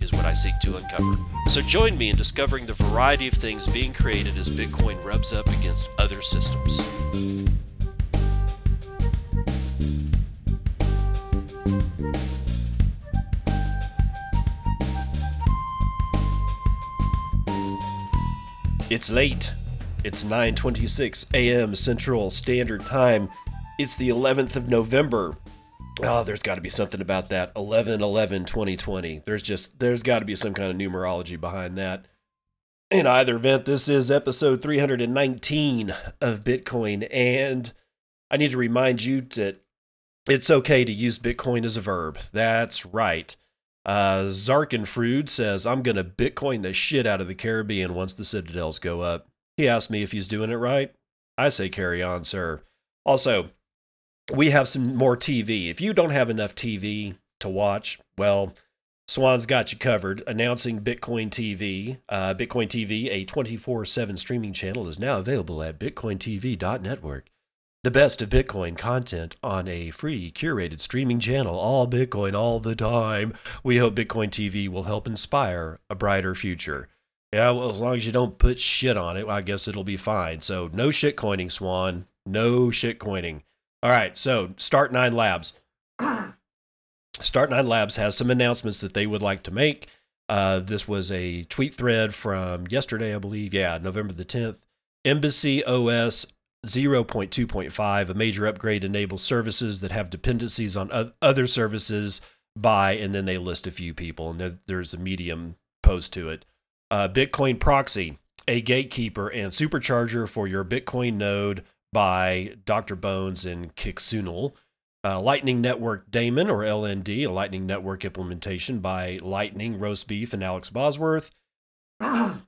is what I seek to uncover. So join me in discovering the variety of things being created as Bitcoin rubs up against other systems. It's late. It's 9:26 a.m. Central Standard Time. It's the 11th of November. Oh, there's got to be something about that 11 11 2020. There's just there's got to be some kind of numerology behind that. In either event, this is episode 319 of Bitcoin and I need to remind you that it's okay to use Bitcoin as a verb. That's right. Uh, Zarkenfrued says, I'm going to Bitcoin the shit out of the Caribbean once the citadels go up. He asked me if he's doing it right. I say carry on, sir. Also, we have some more TV. If you don't have enough TV to watch, well, Swan's got you covered. Announcing Bitcoin TV. Uh, Bitcoin TV, a 24 7 streaming channel, is now available at bitcointv.network. The best of Bitcoin content on a free, curated streaming channel, all Bitcoin all the time. We hope Bitcoin TV will help inspire a brighter future. Yeah, well, as long as you don't put shit on it, I guess it'll be fine. So, no shit coining, Swan. No shit coining. All right, so Start Nine Labs. Start Nine Labs has some announcements that they would like to make. Uh, this was a tweet thread from yesterday, I believe. Yeah, November the 10th. Embassy OS 0.2.5, a major upgrade enables services that have dependencies on other services by, and then they list a few people, and there's a medium post to it. Uh, Bitcoin Proxy, a gatekeeper and supercharger for your Bitcoin node by Dr. Bones and Kixunil. Uh, Lightning Network Daemon, or LND, a Lightning Network implementation by Lightning, Roast Beef, and Alex Bosworth.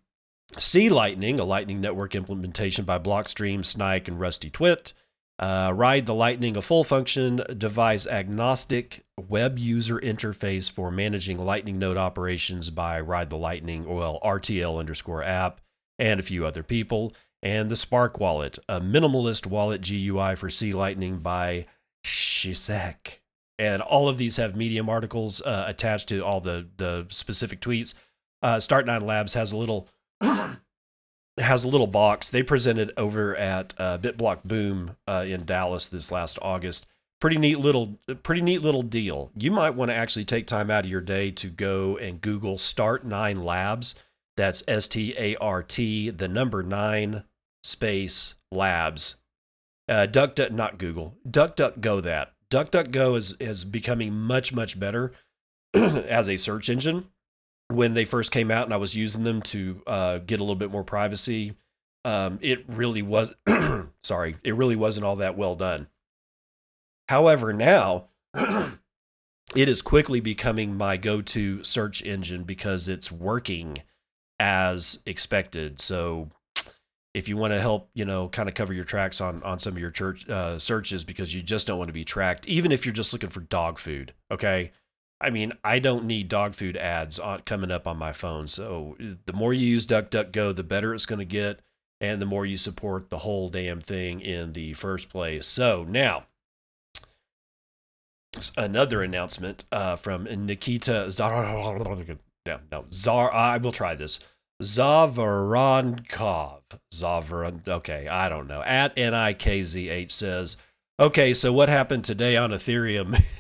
C Lightning, a Lightning Network implementation by Blockstream, Snike, and Rusty Twit. Uh, Ride the Lightning, a full function device agnostic web user interface for managing Lightning node operations by Ride the Lightning, or well, RTL underscore app, and a few other people. And the Spark Wallet, a minimalist wallet GUI for C Lightning by Shesek. And all of these have Medium articles uh, attached to all the, the specific tweets. Uh, Start Nine Labs has a little has a little box they presented over at uh, BitBlock Boom uh, in Dallas this last August. Pretty neat little, pretty neat little deal. You might want to actually take time out of your day to go and Google Start Nine Labs. That's S T A R T, the number nine space labs. Uh, Duck, Duck, not Google. Duck, Duck, Go. That Duck, Duck, Go is is becoming much much better as a search engine when they first came out and I was using them to uh, get a little bit more privacy, um, it really was sorry, it really wasn't all that well done. However, now it is quickly becoming my go-to search engine because it's working as expected. So if you want to help, you know, kind of cover your tracks on on some of your church uh, searches because you just don't want to be tracked, even if you're just looking for dog food, okay? I mean, I don't need dog food ads on, coming up on my phone. So the more you use DuckDuckGo, the better it's going to get, and the more you support the whole damn thing in the first place. So now, another announcement uh, from Nikita Zar. No, no, Zar. I will try this. Zavarankov. Zavaran. Okay, I don't know. At N I K Z H says, okay, so what happened today on Ethereum?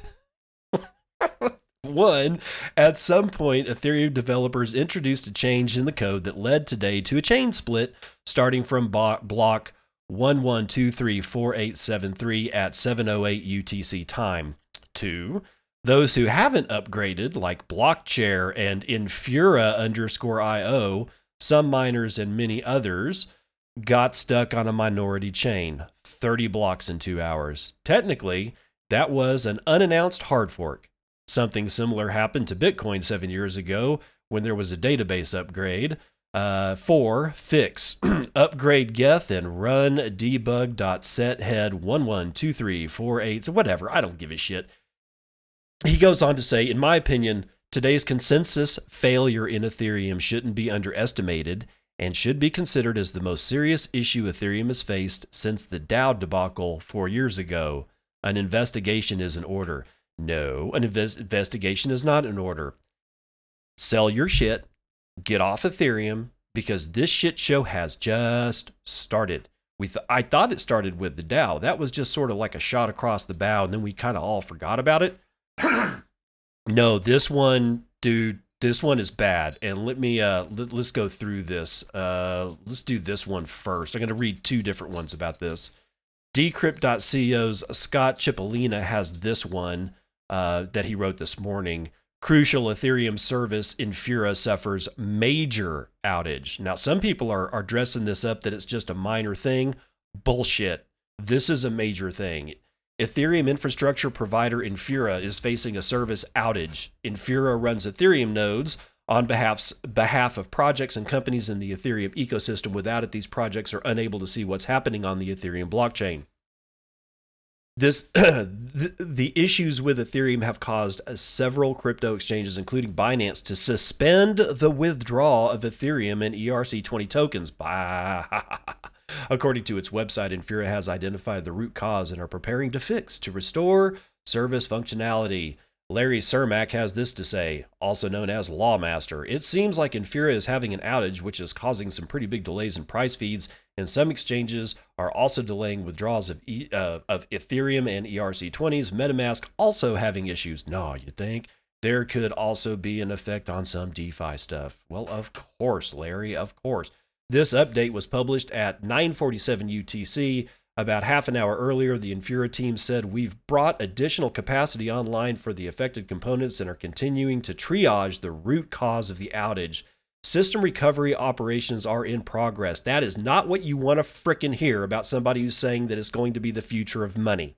One, at some point, Ethereum developers introduced a change in the code that led today to a chain split starting from block 11234873 at 708 UTC time. Two, those who haven't upgraded, like Blockchair and Infura underscore IO, some miners and many others, got stuck on a minority chain, 30 blocks in two hours. Technically, that was an unannounced hard fork. Something similar happened to Bitcoin seven years ago when there was a database upgrade. Uh, four, fix, upgrade Geth and run debug.sethead112348. So whatever, I don't give a shit. He goes on to say, in my opinion, today's consensus failure in Ethereum shouldn't be underestimated and should be considered as the most serious issue Ethereum has faced since the DAO debacle four years ago. An investigation is in order. No, an invest- investigation is not in order. Sell your shit get off Ethereum because this shit show has just started. We th- I thought it started with the DAO. That was just sort of like a shot across the bow, and then we kind of all forgot about it. no, this one, dude, this one is bad. And let me uh let, us go through this. Uh let's do this one first. I'm going to read two different ones about this. Decrypt.co's Scott Chipolina has this one uh, that he wrote this morning crucial Ethereum service Infura suffers major outage. Now, some people are, are dressing this up that it's just a minor thing. Bullshit. This is a major thing. Ethereum infrastructure provider Infura is facing a service outage. Infura runs Ethereum nodes on behalf, behalf of projects and companies in the Ethereum ecosystem. Without it, these projects are unable to see what's happening on the Ethereum blockchain this the, issues with ethereum have caused uh, several crypto exchanges including binance to suspend the withdrawal of ethereum and erc20 tokens according to its website infura has identified the root cause and are preparing to fix to restore service functionality Larry Cermak has this to say, also known as Lawmaster. It seems like Infura is having an outage, which is causing some pretty big delays in price feeds, and some exchanges are also delaying withdrawals of, e- uh, of Ethereum and ERC20s. MetaMask also having issues. No, you think? There could also be an effect on some DeFi stuff. Well, of course, Larry, of course. This update was published at 947 UTC about half an hour earlier, the Infura team said, We've brought additional capacity online for the affected components and are continuing to triage the root cause of the outage. System recovery operations are in progress. That is not what you want to frickin' hear about somebody who's saying that it's going to be the future of money.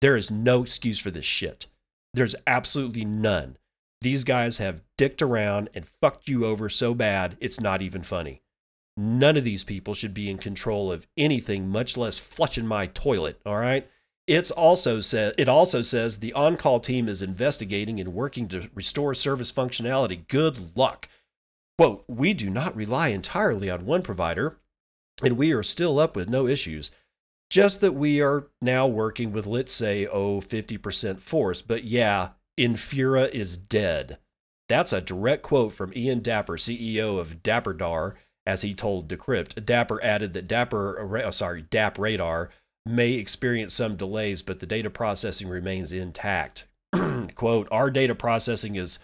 There is no excuse for this shit. There's absolutely none. These guys have dicked around and fucked you over so bad, it's not even funny. None of these people should be in control of anything, much less flushing my toilet. All right. It's also said it also says the on-call team is investigating and working to restore service functionality. Good luck. Quote, we do not rely entirely on one provider, and we are still up with no issues. Just that we are now working with, let's say, oh, 50% force. But yeah, Infura is dead. That's a direct quote from Ian Dapper, CEO of DapperDAR as he told Decrypt. Dapper added that Dapper, oh, sorry, DappRadar may experience some delays, but the data processing remains intact. Quote, our data processing is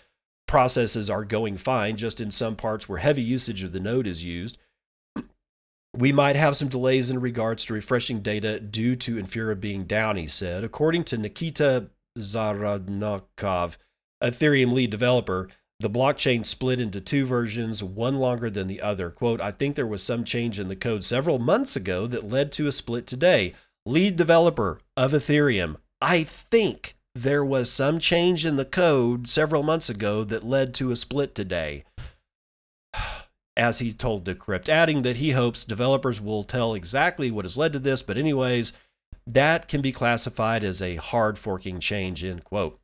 processes are going fine, just in some parts where heavy usage of the node is used. We might have some delays in regards to refreshing data due to Infura being down, he said. According to Nikita Zaradnikov, Ethereum lead developer, the blockchain split into two versions, one longer than the other. Quote, I think there was some change in the code several months ago that led to a split today. Lead developer of Ethereum, I think there was some change in the code several months ago that led to a split today. As he told Decrypt, adding that he hopes developers will tell exactly what has led to this, but anyways, that can be classified as a hard forking change, end quote.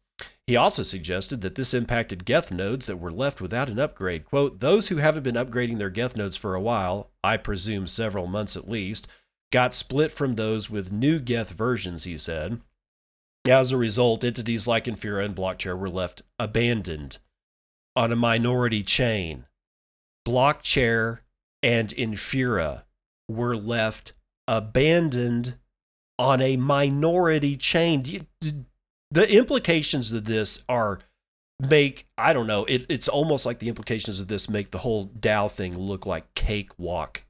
He also suggested that this impacted Geth nodes that were left without an upgrade. Quote, those who haven't been upgrading their Geth nodes for a while, I presume several months at least, got split from those with new Geth versions, he said. As a result, entities like Infura and Blockchair were left abandoned on a minority chain. Blockchair and Infura were left abandoned on a minority chain the implications of this are make I don't know. It, it's almost like the implications of this make the whole DAO thing look like cakewalk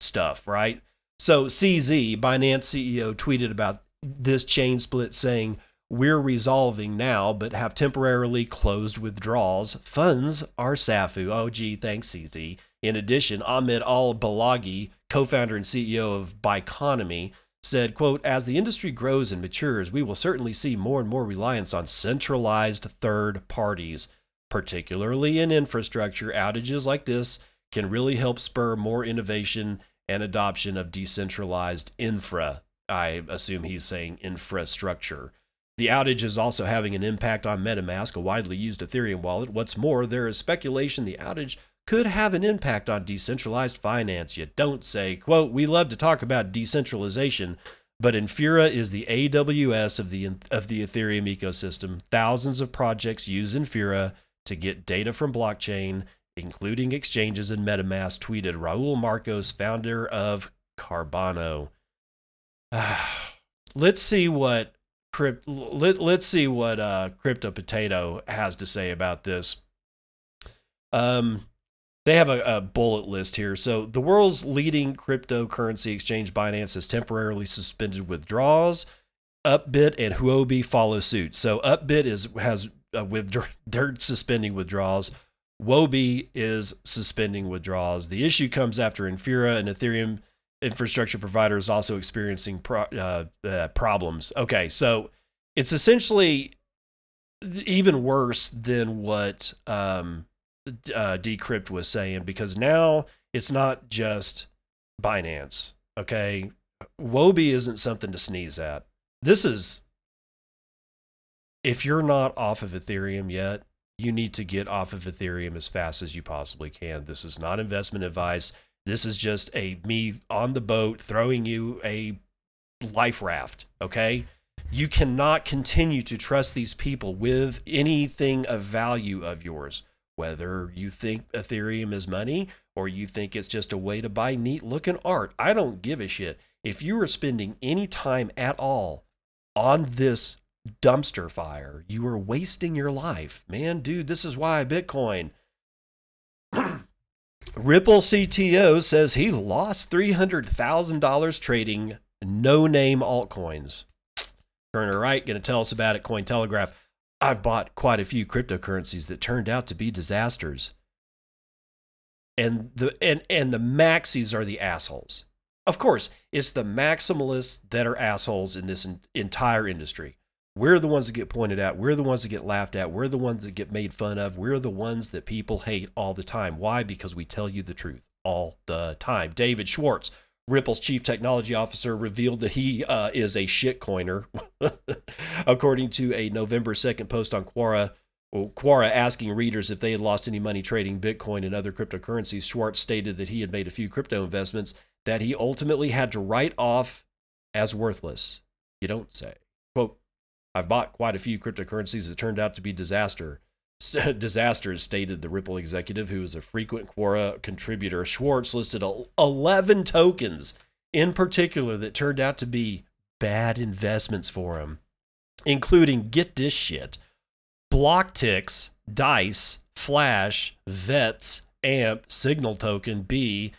stuff, right? So CZ, Binance CEO, tweeted about this chain split, saying, "We're resolving now, but have temporarily closed withdrawals. Funds are SAFU." Oh, gee, thanks CZ. In addition, Ahmed Al Balagi, co-founder and CEO of Biconomy, said, quote, as the industry grows and matures, we will certainly see more and more reliance on centralized third parties, particularly in infrastructure. Outages like this can really help spur more innovation and adoption of decentralized infra. I assume he's saying infrastructure. The outage is also having an impact on MetaMask, a widely used Ethereum wallet. What's more, there is speculation the outage could have an impact on decentralized finance. You don't say, quote, we love to talk about decentralization, but Infura is the AWS of the of the Ethereum ecosystem. Thousands of projects use Infura to get data from blockchain, including exchanges and MetaMask, tweeted Raul Marcos, founder of Carbano. let's see what crypt, let, let's see what uh, Crypto Potato has to say about this. Um, they have a, a, bullet list here. So the world's leading cryptocurrency exchange Binance has temporarily suspended withdrawals. Upbit and Huobi follow suit. So Upbit is has uh, with they're suspending withdrawals. Huobi is suspending withdrawals. The issue comes after Infura, an Ethereum infrastructure provider, is also experiencing pro, uh, uh, problems. Okay, so it's essentially even worse than what um, uh, Decrypt was saying because now it's not just Binance. Okay, Huobi isn't something to sneeze at. This is if you're not off of Ethereum yet, you need to get off of Ethereum as fast as you possibly can. This is not investment advice. This is just a me on the boat throwing you a life raft, okay? You cannot continue to trust these people with anything of value of yours whether you think Ethereum is money or you think it's just a way to buy neat looking art. I don't give a shit. If you are spending any time at all on this dumpster fire, you are wasting your life. Man, dude, this is why Bitcoin. Ripple CTO says he lost $300,000 trading no name altcoins. Turner Wright going to tell us about it. Cointelegraph. I've bought quite a few cryptocurrencies that turned out to be disasters. And the and and the maxis are the assholes. Of course, it's the maximalists that are assholes in this entire industry. We're the ones that get pointed at. We're the ones that get laughed at. We're the ones that get made fun of. We're the ones that people hate all the time. Why? Because we tell you the truth all the time. David Schwartz, Ripple's chief technology officer revealed that he uh, is a shitcoiner, according to a November 2nd post on Quora. Well, Quora asking readers if they had lost any money trading Bitcoin and other cryptocurrencies. Schwartz stated that he had made a few crypto investments that he ultimately had to write off as worthless. You don't say. Quote, I've bought quite a few cryptocurrencies that turned out to be disaster. disasters, stated the Ripple executive, who is a frequent Quora contributor. Schwartz listed 11 tokens in particular that turned out to be bad investments for him, including get this shit Blocktics, Dice, Flash, Vets, AMP, Signal Token, B,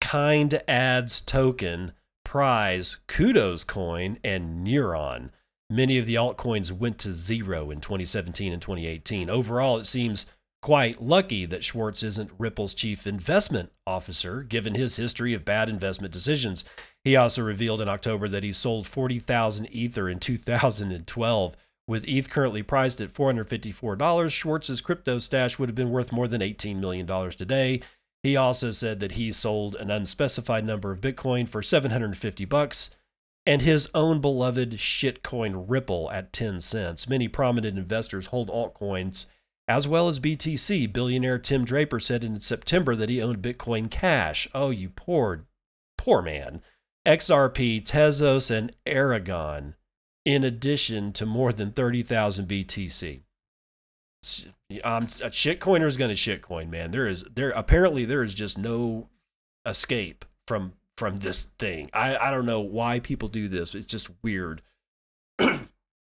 Kind Ads Token, Prize, Kudos Coin, and Neuron. Many of the altcoins went to zero in 2017 and 2018. Overall, it seems quite lucky that Schwartz isn't Ripple's chief investment officer, given his history of bad investment decisions. He also revealed in October that he sold 40,000 Ether in 2012. With ETH currently priced at $454, Schwartz's crypto stash would have been worth more than $18 million today. He also said that he sold an unspecified number of Bitcoin for 750 bucks and his own beloved shitcoin Ripple at 10 cents. Many prominent investors hold altcoins as well as BTC. Billionaire Tim Draper said in September that he owned Bitcoin Cash. Oh, you poor, poor man. XRP, Tezos, and Aragon, in addition to more than 30,000 BTC. Um, a shitcoiner is going to shitcoin, man. There is there apparently there is just no escape from from this thing. I, I don't know why people do this. It's just weird.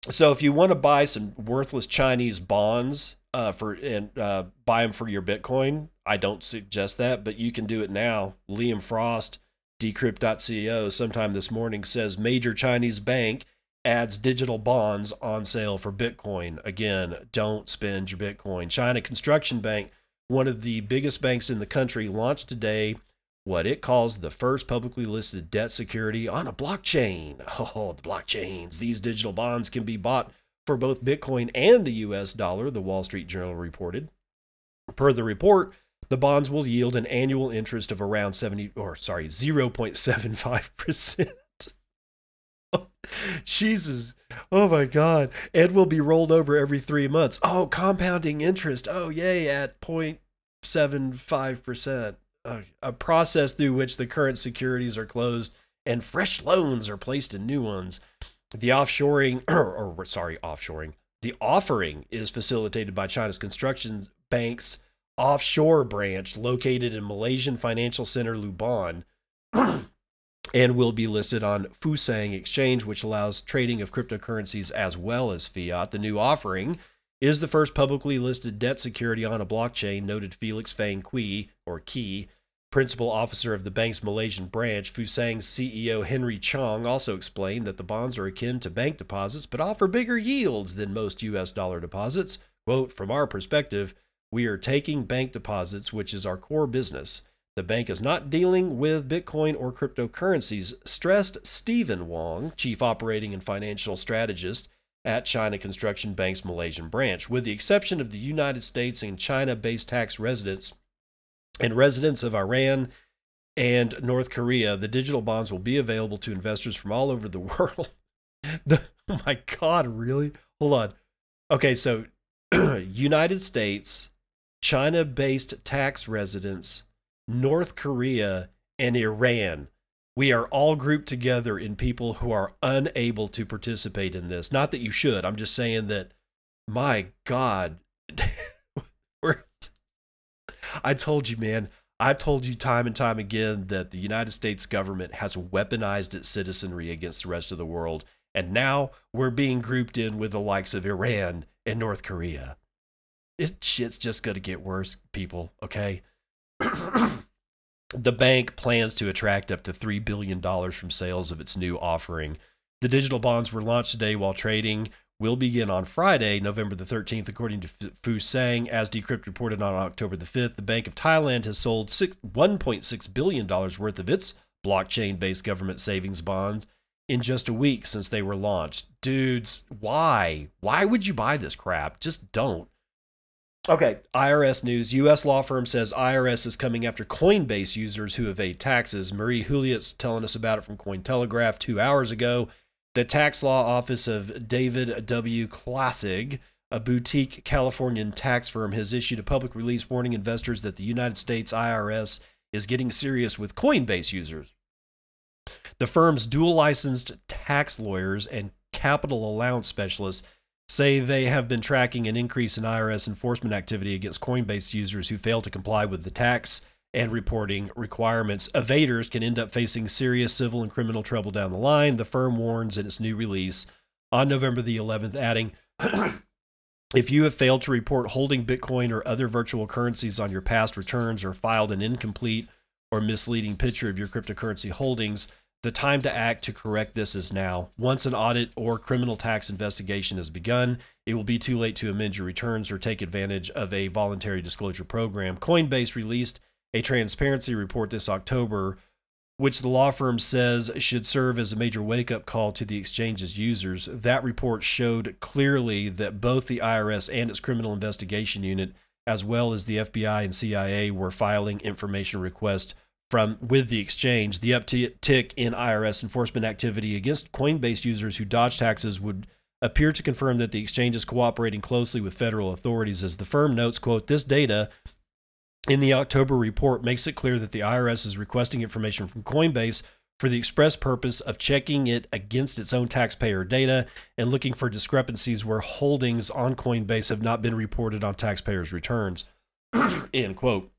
so if you want to buy some worthless Chinese bonds uh, for and uh, buy them for your Bitcoin, I don't suggest that, but you can do it now. Liam Frost, Decrypt.co, sometime this morning says major Chinese bank adds digital bonds on sale for Bitcoin. Again, don't spend your Bitcoin. China Construction Bank, one of the biggest banks in the country, launched today what it calls the first publicly listed debt security on a blockchain. Oh, the blockchains. These digital bonds can be bought for both Bitcoin and the US dollar, the Wall Street Journal reported. Per the report, The bonds will yield an annual interest of around 70 or sorry, 0.75%. Jesus. Oh my God. And will be rolled over every three months. Oh, compounding interest. Oh, yay, at 0.75%. Uh, a process through which the current securities are closed and fresh loans are placed in new ones. The offshoring, or, or sorry, offshoring. The offering is facilitated by China's construction bank's offshore branch located in Malaysian financial center Labuan and will be listed on Fusang Exchange, which allows trading of cryptocurrencies as well as fiat. The new offering is the first publicly listed debt security on a blockchain, noted Felix Fang Kui, or Key, principal officer of the bank's Malaysian branch. Fusang's CEO Henry Chong also explained that the bonds are akin to bank deposits but offer bigger yields than most US dollar deposits. Quote, from our perspective, we are taking bank deposits, which is our core business, the bank is not dealing with Bitcoin or cryptocurrencies, stressed Stephen Wong, chief operating and financial strategist at China Construction Bank's Malaysian branch. With the exception of the United States and China based tax residents and residents of Iran and North Korea, the digital bonds will be available to investors from all over the world. the, oh my God, really? Hold on. Okay, so United States, China based tax residents, North Korea, and Iran. We are all grouped together in people who are unable to participate in this. Not that you should. I'm just saying that, my God, I told you, man. I've told you time and time again that the United States government has weaponized its citizenry against the rest of the world. And now we're being grouped in with the likes of Iran and North Korea. It shit's just going to get worse, people, okay? the bank plans to attract up to $3 billion from sales of its new offering. The digital bonds were launched today while trading will begin on Friday, November the 13th, according to Fusang. As Decrypt reported on October the 5th, the Bank of Thailand has sold $1.6 billion worth of its blockchain based government savings bonds in just a week since they were launched. Dudes, why? Why would you buy this crap? Just don't. Okay, IRS news. U.S. law firm says IRS is coming after Coinbase users who evade taxes. Marie Huillet's telling us about it from Cointelegraph two hours ago. The tax law office of David W. Klasing, a boutique Californian tax firm, has issued a public release warning investors that the United States IRS is getting serious with Coinbase users. The firm's dual licensed tax lawyers and capital allowance specialists say they have been tracking an increase in IRS enforcement activity against Coinbase users who fail to comply with the tax and reporting requirements. Evaders can end up facing serious civil and criminal trouble down the line, the firm warns in its new release on November the 11th, adding, If you have failed to report holding Bitcoin or other virtual currencies on your past returns or filed an incomplete or misleading picture of your cryptocurrency holdings, the time to act to correct this is now. Once an audit or criminal tax investigation has begun, it will be too late to amend your returns or take advantage of a voluntary disclosure program. Coinbase released a transparency report this October, which the law firm says should serve as a major wake up call to the exchange's users. That report showed clearly that both the IRS and its criminal investigation unit, as well as the FBI and CIA, were filing information requests from with the exchange. The uptick in IRS enforcement activity against Coinbase users who dodge taxes would appear to confirm that the exchange is cooperating closely with federal authorities as the firm notes quote this data in the October report makes it clear that the IRS is requesting information from Coinbase for the express purpose of checking it against its own taxpayer data and looking for discrepancies where holdings on Coinbase have not been reported on taxpayers' returns. End quote.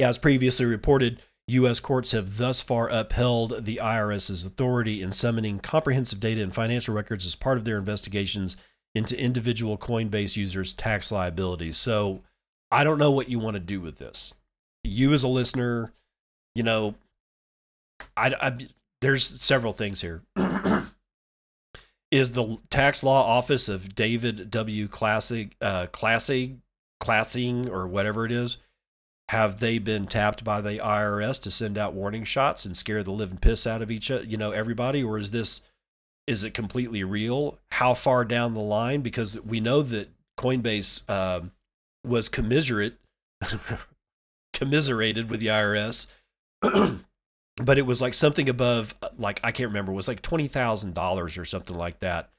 As previously reported, U.S. courts have thus far upheld the IRS's authority in summoning comprehensive data and financial records as part of their investigations into individual Coinbase users' tax liabilities. So, I don't know what you want to do with this. You as a listener, you know, I, I there's several things here. Is the tax law office of David W. Classic, uh, Classing, or whatever it is, have they been tapped by the IRS to send out warning shots and scare the living piss out of each, you know, everybody, or is this, is it completely real? How far down the line? Because we know that Coinbase. Um, was commiserate commiserated with the IRS. but it was like something above like I can't remember, it was like $20,000 or something like that.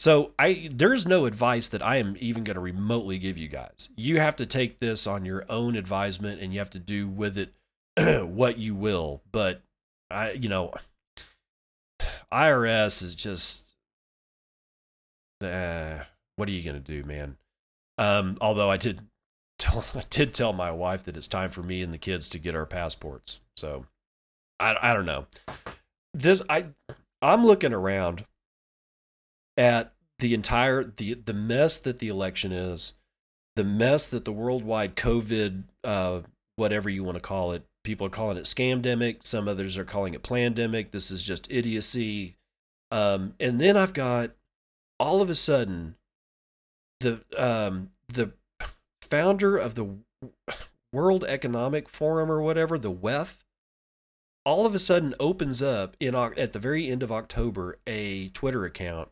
So I there's no advice that I am even going to remotely give you guys. You have to take this on your own advisement and you have to do with it what you will. But I you know IRS is just uh, what are you going to do, man? Um, although I did tell I did tell my wife that it's time for me and the kids to get our passports. So I I don't know. This I I'm looking around at the entire the the mess that the election is, the mess that the worldwide COVID, uh, whatever you want to call it, people are calling it scamdemic. Some others are calling it plandemic. This is just idiocy. Um, and then I've got all of a sudden the um, the founder of the World Economic Forum or whatever, the WEF, all of a sudden opens up in at the very end of October a Twitter account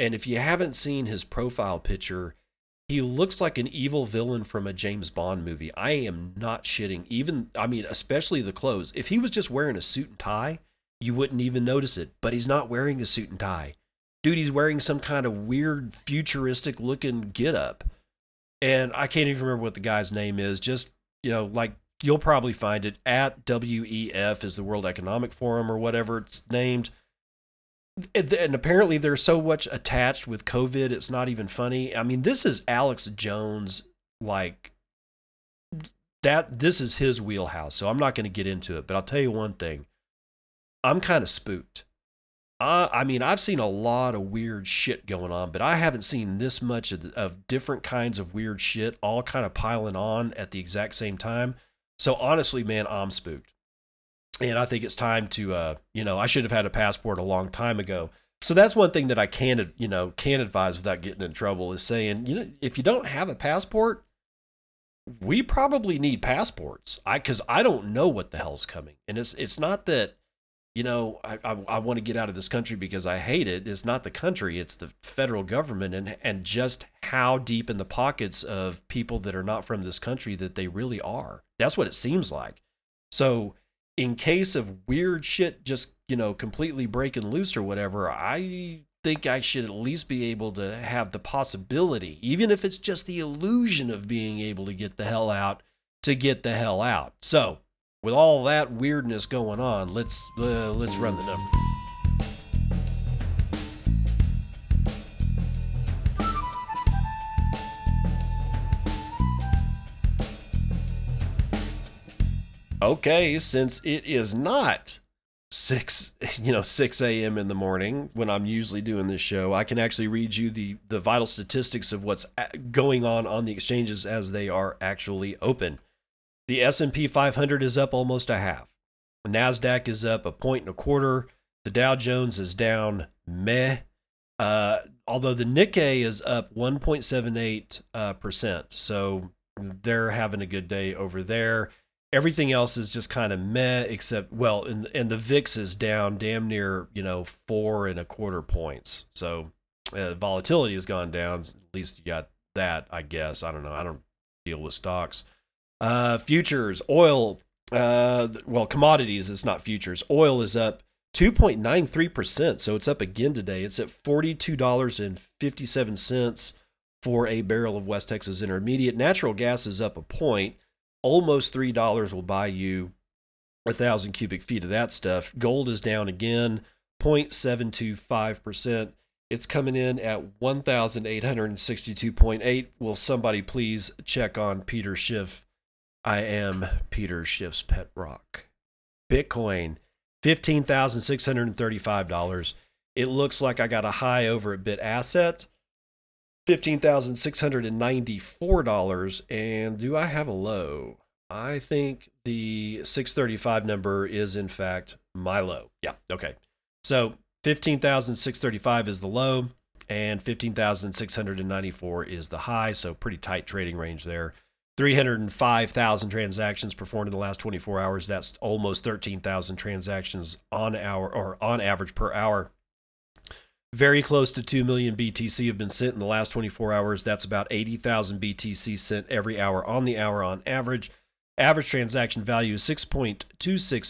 and if you haven't seen his profile picture, he looks like an evil villain from a James Bond movie. I am not shitting. Even, I mean, especially the clothes. If he was just wearing a suit and tie, you wouldn't even notice it. But he's not wearing a suit and tie. Dude, he's wearing some kind of weird futuristic looking get up. And I can't even remember what the guy's name is. Just, you know, like you'll probably find it at WEF is the World Economic Forum or whatever it's named and apparently they're so much attached with COVID, it's not even funny. I mean, this is Alex Jones, like that. This is his wheelhouse, so I'm not going to get into it. But I'll tell you one thing: I'm kind of spooked. Uh, I mean, I've seen a lot of weird shit going on, but I haven't seen this much of, of different kinds of weird shit all kind of piling on at the exact same time. So honestly, man, I'm spooked and I think it's time to, uh, you know, I should have had a passport a long time ago. So that's one thing that I can, you know, can advise without getting in trouble is saying, you know, if you don't have a passport, we probably need passports. I because I don't know what the hell's coming, and it's it's not that, you know, I, I I want to get out of this country because I hate it. It's not the country; it's the federal government, and and just how deep in the pockets of people that are not from this country that they really are. That's what it seems like. So in case of weird shit just, you know, completely breaking loose or whatever, I think I should at least be able to have the possibility, even if it's just the illusion of being able to get the hell out, to get the hell out. So, with all that weirdness going on, let's uh, let's run the number. Okay, since it is not six, you know, six a.m. in the morning when I'm usually doing this show, I can actually read you the the vital statistics of what's going on on the exchanges as they are actually open. The S&P 500 is up almost a half. Nasdaq is up a point and a quarter. The Dow Jones is down meh. Uh, although the Nikkei is up 1.78 uh, percent, so they're having a good day over there everything else is just kind of meh except well and and the vix is down damn near you know four and a quarter points. So uh, volatility has gone down at least you got that i guess. I don't know. I don't deal with stocks. Uh futures oil uh well commodities it's not futures. Oil is up 2.93% so it's up again today. It's at $42.57 for a barrel of west texas intermediate. Natural gas is up a point almost three dollars will buy you a thousand cubic feet of that stuff. Gold is down again, 0.725 percent. It's coming in at 1,862.8. Will somebody please check on Peter Schiff? I am Peter Schiff's pet rock. Bitcoin, $15,635. It looks like I got a high over at BitAsset. $15,694. And do I have a low? I think the 635 number is in fact my low. Yeah, okay. So 15,635 is the low and 15,694 is the high. So pretty tight trading range there. 305,000 transactions performed in the last 24 hours. That's almost 13,000 transactions on hour or on average per hour. Very close to 2 million BTC have been sent in the last 24 hours. That's about 80,000 BTC sent every hour on the hour on average. Average transaction value is 6.26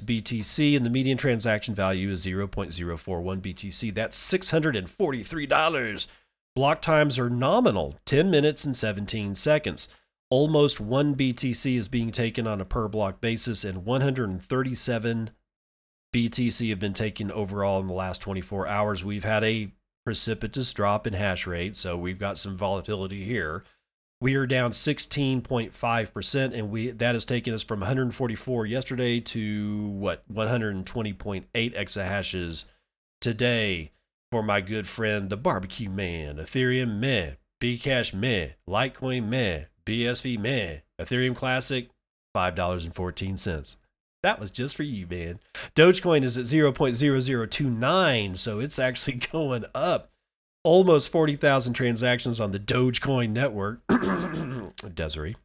BTC, and the median transaction value is 0.041 BTC. That's $643. Block times are nominal 10 minutes and 17 seconds. Almost one BTC is being taken on a per block basis, and 137 BTC have been taken overall in the last 24 hours. We've had a precipitous drop in hash rate, so we've got some volatility here. We are down 16.5%, and we that has taken us from 144 yesterday to what 120.8 exahashes today for my good friend the barbecue man. Ethereum meh, Bcash meh, Litecoin meh, BSV meh, Ethereum Classic $5.14. That was just for you, man. Dogecoin is at 0.0029, so it's actually going up. Almost 40,000 transactions on the Dogecoin network. Desiree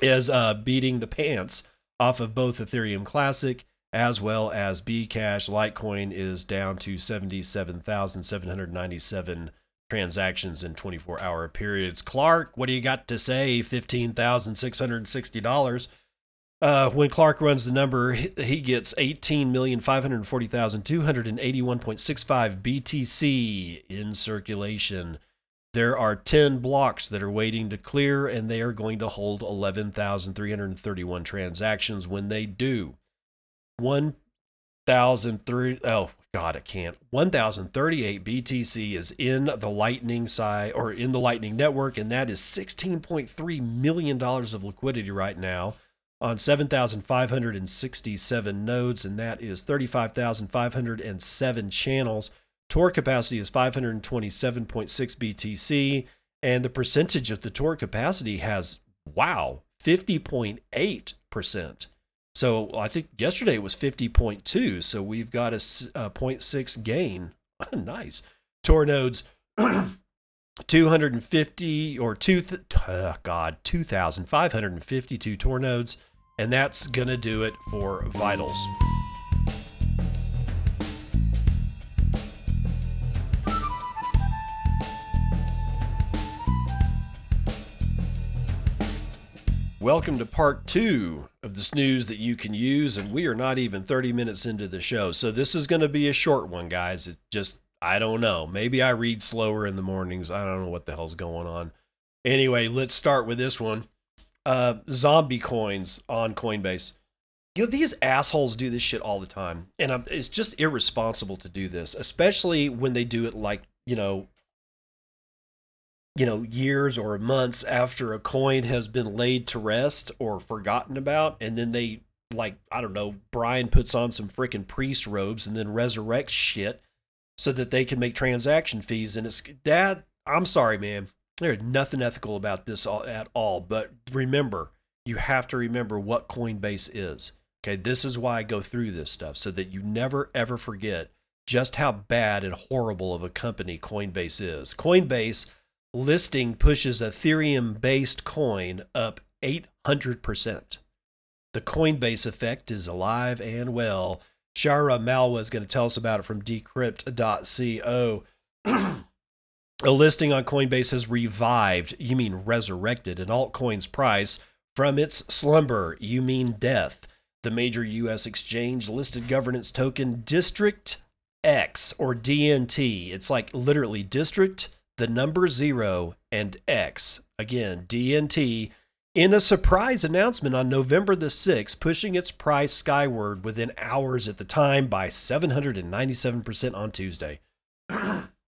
is uh, beating the pants off of both Ethereum Classic as well as Bcash. Litecoin is down to 77,797 transactions in 24 hour periods. Clark, what do you got to say? $15,660. Uh, when Clark runs the number, he gets 18,540,281.65 BTC in circulation. There are 10 blocks that are waiting to clear, and they are going to hold 11,331 transactions when they do. 1,003, oh, God, I can't. 1,038 BTC is in the Lightning side or in the Lightning network, and that is $16.3 million of liquidity right now on 7,567 nodes, and that is 35,507 channels. Tor capacity is 527.6 BTC, and the percentage of the Tor capacity has, wow, 50.8%. So I think yesterday it was 50.2, so we've got a, a 0.6 gain. nice. Tor nodes 250 or two th- oh god 2552 tor nodes and that's going to do it for vitals. Welcome to part two of the snooze that you can use, and we are not even 30 minutes into the show. So, this is going to be a short one, guys. It just, I don't know. Maybe I read slower in the mornings. I don't know what the hell's going on. Anyway, let's start with this one uh, zombie coins on Coinbase. You know, these assholes do this shit all the time. And I'm, it's just irresponsible to do this, especially when they do it like, you know, you know, years or months after a coin has been laid to rest or forgotten about. And then they, like, I don't know, Brian puts on some freaking priest robes and then resurrects shit so that they can make transaction fees. And it's, Dad, I'm sorry, man. There's nothing ethical about this at all. But remember, you have to remember what Coinbase is. Okay, this is why I go through this stuff so that you never ever forget just how bad and horrible of a company Coinbase is. Coinbase listing pushes Ethereum based coin up 800%. The Coinbase effect is alive and well. Shaurya Malwa is going to tell us about it from decrypt.co. A listing on Coinbase has revived, you mean resurrected, an altcoin's price from its slumber, you mean death. The major U.S. exchange listed governance token District X or DNT. It's like literally District, the number zero, and X. Again, DNT. In a surprise announcement on November the 6th, pushing its price skyward within hours at the time by 797% on Tuesday.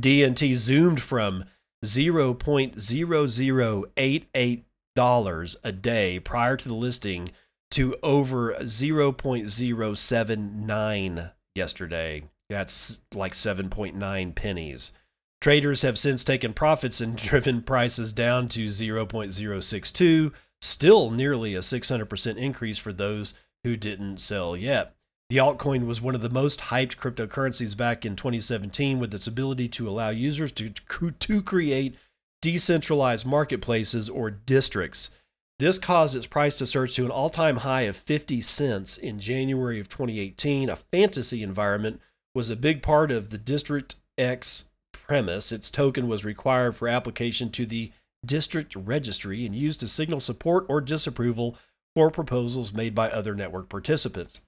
DNT zoomed from $0.0088 a day prior to the listing to over 0.079 yesterday. That's like 7.9 pennies. Traders have since taken profits and driven prices down to 0.062, still nearly a 600% increase for those who didn't sell yet. The altcoin was one of the most hyped cryptocurrencies back in 2017 with its ability to allow users to, to create decentralized marketplaces or districts. This caused its price to surge to an all time high of 50 cents in January of 2018. A fantasy environment was a big part of the District X premise. Its token was required for application to the district registry and used to signal support or disapproval for proposals made by other network participants.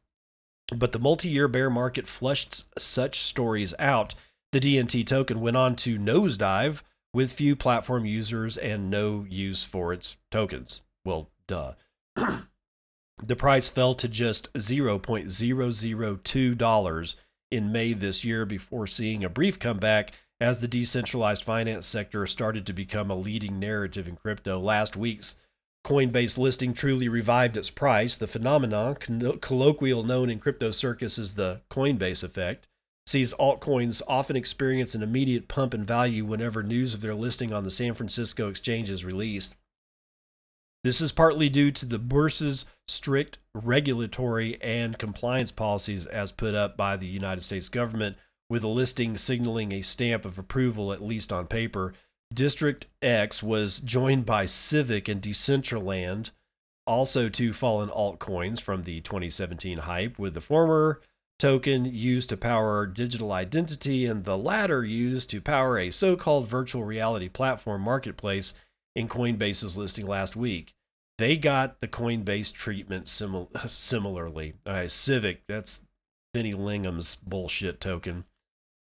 But the multi year bear market flushed such stories out. The DNT token went on to nosedive with few platform users and no use for its tokens. Well, duh. the price fell to just $0.002 in May this year before seeing a brief comeback as the decentralized finance sector started to become a leading narrative in crypto. Last week's Coinbase listing truly revived its price. The phenomenon, colloquial known in crypto circus as the Coinbase effect, sees altcoins often experience an immediate pump in value whenever news of their listing on the San Francisco exchange is released. This is partly due to the bourse's strict regulatory and compliance policies as put up by the United States government, with a listing signaling a stamp of approval, at least on paper. District X was joined by Civic and Decentraland, also two fallen altcoins from the 2017 hype, with the former token used to power digital identity and the latter used to power a so called virtual reality platform marketplace in Coinbase's listing last week. They got the Coinbase treatment simil- similarly. Civic, that's Vinny Lingham's bullshit token.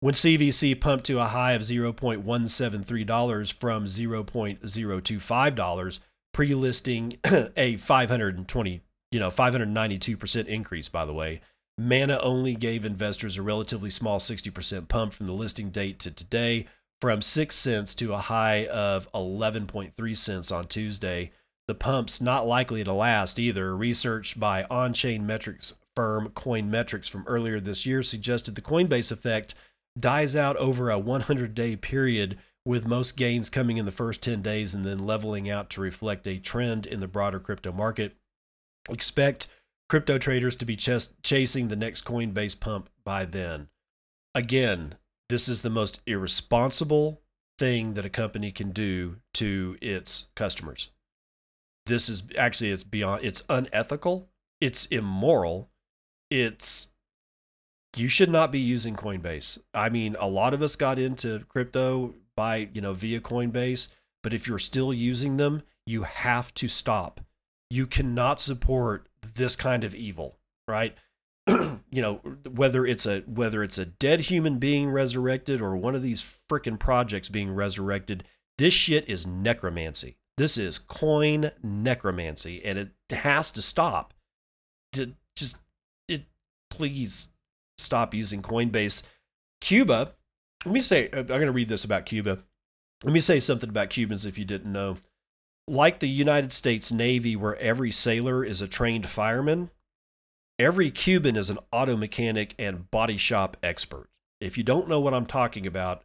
When CVC pumped to a high of $0.173 from $0.025, pre-listing a 520, you know, 592% increase by the way. Mana only gave investors a relatively small 60% pump from the listing date to today from 6 cents to a high of 11.3 cents on Tuesday. The pump's not likely to last either. Research by on-chain metrics firm Coinmetrics from earlier this year suggested the Coinbase effect dies out over a 100 day period, with most gains coming in the first 10 days and then leveling out to reflect a trend in the broader crypto market. Expect crypto traders to be ch- chasing the next Coinbase pump by then. Again, this is the most irresponsible thing that a company can do to its customers. This is actually it's beyond it's unethical, it's immoral, it's you should not be using Coinbase. I mean, a lot of us got into crypto by, you know, via Coinbase, but if you're still using them, you have to stop. You cannot support this kind of evil, right? you know, whether it's a whether it's a dead human being resurrected or one of these freaking projects being resurrected, this shit is necromancy. This is coin necromancy and it has to stop. To just it please stop using Coinbase. Cuba, let me say, I'm going to read this about Cuba. Let me say something about Cubans if you didn't know. Like the United States Navy, where every sailor is a trained fireman, every Cuban is an auto mechanic and body shop expert. If you don't know what I'm talking about,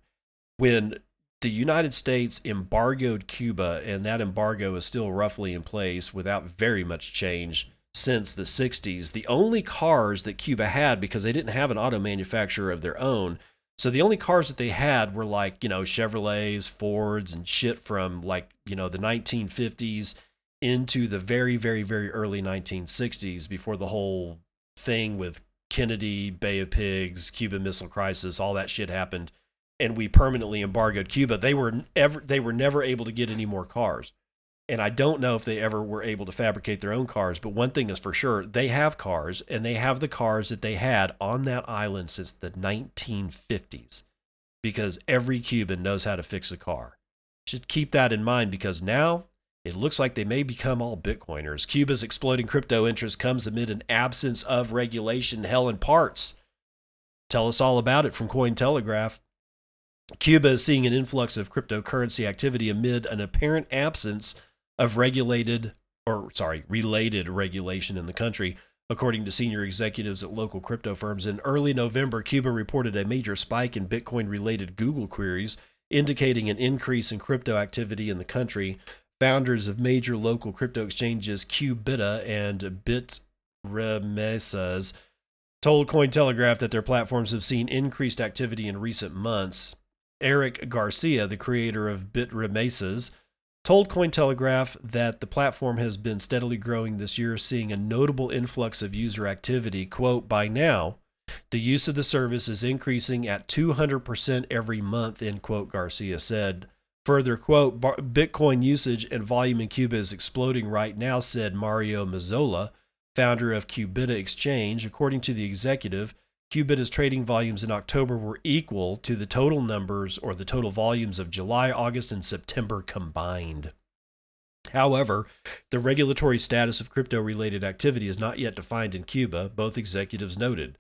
when the United States embargoed Cuba, and that embargo is still roughly in place without very much change since the 60s. The only cars that Cuba had, because they didn't have an auto manufacturer of their own, so the only cars that they had were like, you know, Chevrolets, Fords, and shit from like, you know, the 1950s into the very, very, very early 1960s before the whole thing with Kennedy, Bay of Pigs, Cuban Missile Crisis, all that shit happened. And we permanently embargoed Cuba. They were ever they were never able to get any more cars and I don't know if they ever were able to fabricate their own cars, but one thing is for sure, they have cars and they have the cars that they had on that island since the 1950s because every Cuban knows how to fix a car. Should keep that in mind because now it looks like they may become all Bitcoiners. Cuba's exploding crypto interest comes amid an absence of regulation, hell in parts. Tell us all about it from Cointelegraph. Cuba is seeing an influx of cryptocurrency activity amid an apparent absence of regulated or sorry, related regulation in the country. According to senior executives at local crypto firms, in early November, Cuba reported a major spike in Bitcoin related Google queries, indicating an increase in crypto activity in the country. Founders of major local crypto exchanges Qbita and BitRemesas told Cointelegraph that their platforms have seen increased activity in recent months. Eric Garcia, the creator of BitRemesas, told Cointelegraph that the platform has been steadily growing this year, seeing a notable influx of user activity. Quote, by now, the use of the service is increasing at 200% every month, end quote, Garcia said. Further quote, Bitcoin usage and volume in Cuba is exploding right now, said Mario Mazzola, founder of Qbita Exchange. According to the executive, Qbita's trading volumes in October were equal to the total numbers or the total volumes of July, August, and September combined. However, the regulatory status of crypto related activity is not yet defined in Cuba, both executives noted.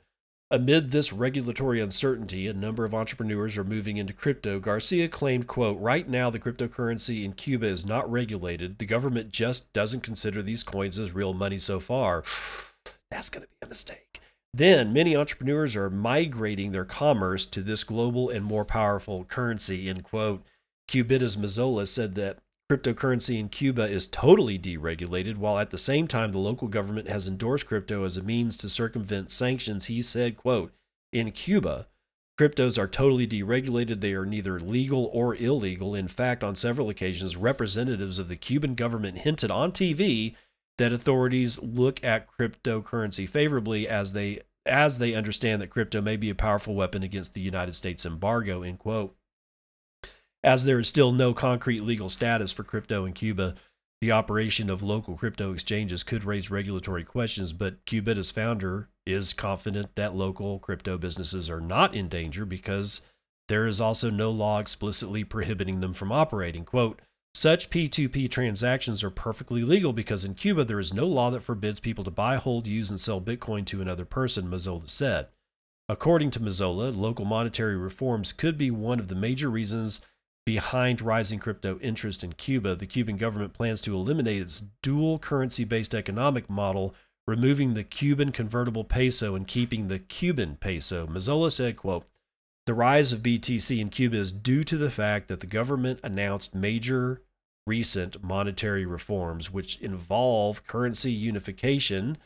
Amid this regulatory uncertainty, a number of entrepreneurs are moving into crypto. Garcia claimed, quote, right now the cryptocurrency in Cuba is not regulated. The government just doesn't consider these coins as real money so far. That's going to be a mistake. Then many entrepreneurs are migrating their commerce to this global and more powerful currency, end quote. Qbita's Mazzola said that cryptocurrency in Cuba is totally deregulated, while at the same time the local government has endorsed crypto as a means to circumvent sanctions. He said, quote, in Cuba, cryptos are totally deregulated. They are neither legal or illegal. In fact, on several occasions, representatives of the Cuban government hinted on TV that authorities look at cryptocurrency favorably as they as they understand that crypto may be a powerful weapon against the United States embargo, end quote. As there is still no concrete legal status for crypto in Cuba, the operation of local crypto exchanges could raise regulatory questions, but Qbita's founder is confident that local crypto businesses are not in danger because there is also no law explicitly prohibiting them from operating. Quote, such P2P transactions are perfectly legal because in Cuba there is no law that forbids people to buy, hold, use, and sell Bitcoin to another person, Mazzola said. According to Mazzola, local monetary reforms could be one of the major reasons Behind rising crypto interest in Cuba, the Cuban government plans to eliminate its dual currency based economic model, removing the Cuban convertible peso and keeping the Cuban peso. Mazzola said, quote, the rise of BTC in Cuba is due to the fact that the government announced major recent monetary reforms, which involve currency unification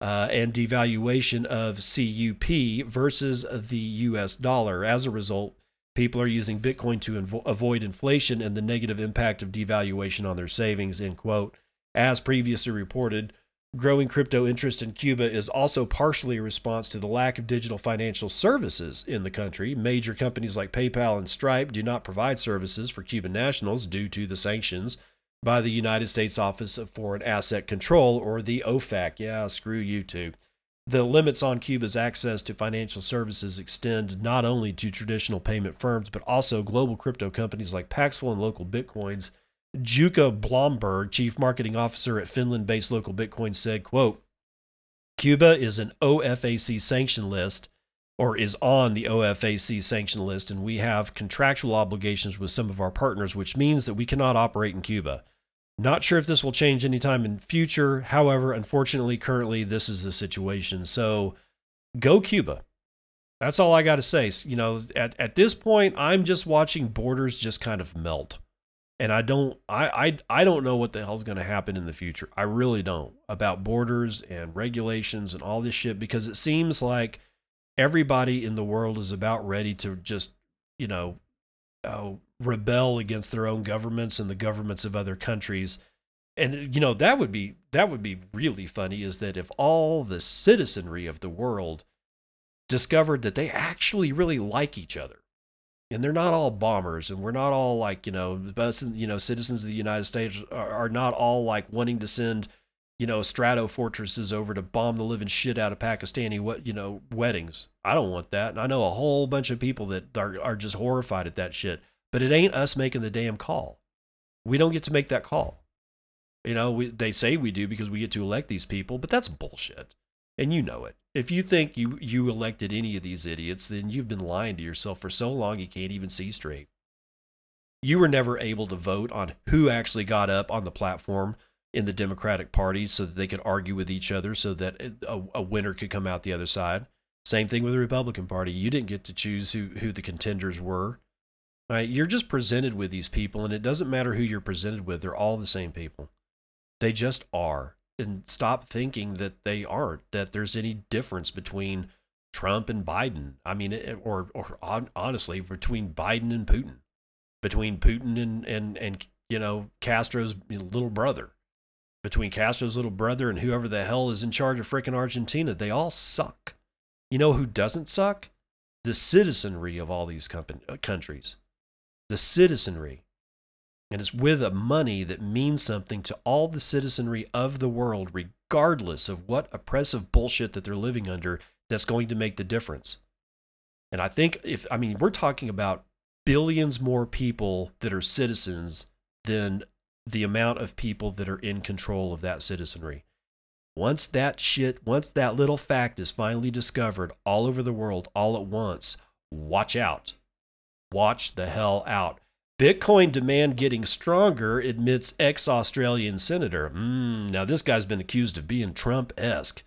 uh, and devaluation of CUP versus the US dollar. As a result, People are using Bitcoin to invo- avoid inflation and the negative impact of devaluation on their savings, end quote. As previously reported, growing crypto interest in Cuba is also partially a response to the lack of digital financial services in the country. Major companies like PayPal and Stripe do not provide services for Cuban nationals due to the sanctions by the United States Office of Foreign Asset Control, or the OFAC. Yeah, screw you too. The limits on Cuba's access to financial services extend not only to traditional payment firms, but also global crypto companies like Paxful and Local Bitcoins. Jukka Blomberg, chief marketing officer at Finland-based Local Bitcoin, said, quote, Cuba is an OFAC sanction list or is on the OFAC sanction list, and we have contractual obligations with some of our partners, which means that we cannot operate in Cuba. Not sure if this will change anytime in future. However, unfortunately, currently this is the situation. So go Cuba. That's all I got to say. You know, at, at this point, I'm just watching borders just kind of melt. And I don't I I, I don't know what the hell's going to happen in the future. I really don't about borders and regulations and all this shit because it seems like everybody in the world is about ready to just, you know, oh, rebel against their own governments and the governments of other countries. And you know that would be that would be really funny is that if all the citizenry of the world discovered that they actually really like each other and they're not all bombers and we're not all like you know us you know citizens of the united states are, are, not all like wanting to send you know strato fortresses over to bomb the living shit out of pakistani what you know weddings i don't want that and i know a whole bunch of people that are, are just horrified at that shit but it ain't us making the damn call. We don't get to make that call. You know, we, they say we do because we get to elect these people, but that's bullshit. And you know it. If you think you, you elected any of these idiots, then you've been lying to yourself for so long you can't even see straight. You were never able to vote on who actually got up on the platform in the Democratic Party so that they could argue with each other so that a, a winner could come out the other side. Same thing with the Republican Party. You didn't get to choose who, who the contenders were. Right? You're just presented with these people, and it doesn't matter who you're presented with, they're all the same people. They just are. And stop thinking that they aren't, that there's any difference between Trump and Biden. I mean, or, or honestly, between Biden and Putin, between Putin and, and, and you know, Castro's little brother, between Castro's little brother and whoever the hell is in charge of freaking Argentina. They all suck. You know who doesn't suck? The citizenry of all these company, uh, countries the citizenry. And it's with a money that means something to all the citizenry of the world, regardless of what oppressive bullshit that they're living under, that's going to make the difference. And I think if, I mean, we're talking about billions more people that are citizens than the amount of people that are in control of that citizenry. Once that shit, once that little fact is finally discovered all over the world all at once, watch out. Watch the hell out. Bitcoin demand getting stronger, admits ex Australian senator. Mm, now, this guy's been accused of being Trump esque.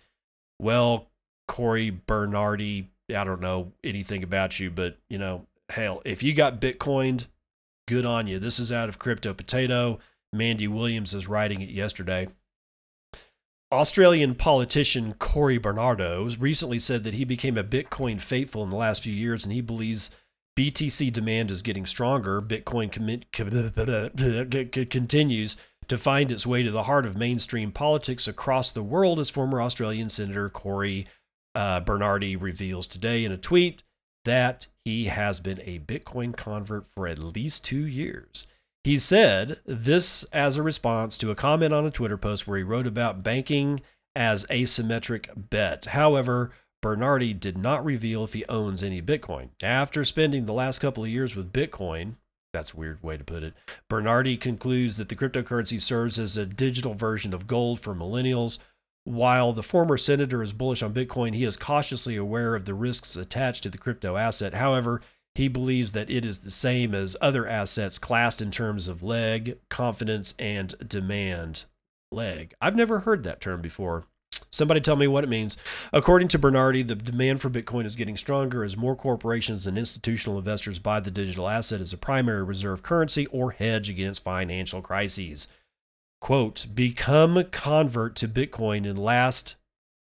Well, Corey Bernardi, I don't know anything about you, but, you know, hell, if you got Bitcoined, good on you. This is out of Crypto Potato. Mandy Williams is writing it yesterday. Australian politician Corey Bernardi recently said that he became a Bitcoin faithful in the last few years and he believes BTC demand is getting stronger. Bitcoin continues to find its way to the heart of mainstream politics across the world, as former Australian Senator Corey uh, Bernardi reveals today in a tweet that he has been a Bitcoin convert for at least two years. He said this as a response to a comment on a Twitter post where he wrote about banking as asymmetric bet. However, Bernardi did not reveal if he owns any Bitcoin. After spending the last couple of years with Bitcoin, that's a weird way to put it. Bernardi concludes that the cryptocurrency serves as a digital version of gold for millennials. While the former senator is bullish on Bitcoin, he is cautiously aware of the risks attached to the crypto asset. However, he believes that it is the same as other assets classed in terms of leg, confidence, and demand. Leg. I've never heard that term before. Somebody tell me what it means. According to Bernardi, the demand for Bitcoin is getting stronger as more corporations and institutional investors buy the digital asset as a primary reserve currency or hedge against financial crises. Quote, become a convert to Bitcoin in last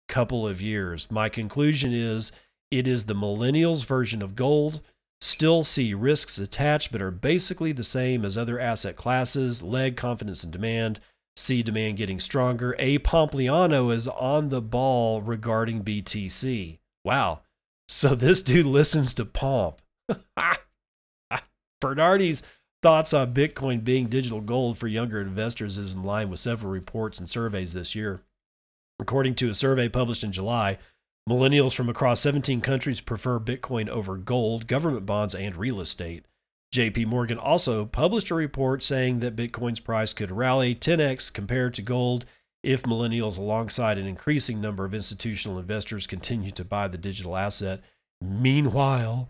couple of years. My conclusion is it is the millennials version of gold still see risks attached, but are basically the same as other asset classes leg, confidence, and demand. See demand getting stronger. A. Pompliano is on the ball regarding BTC. Wow. So this dude listens to Pomp. Bernardi's thoughts on Bitcoin being digital gold for younger investors is in line with several reports and surveys this year. According to a survey published in July, Millennials from across 17 countries prefer Bitcoin over gold, government bonds, and real estate. JP Morgan also published a report saying that Bitcoin's price could rally 10x compared to gold if millennials, alongside an increasing number of institutional investors, continue to buy the digital asset. Meanwhile,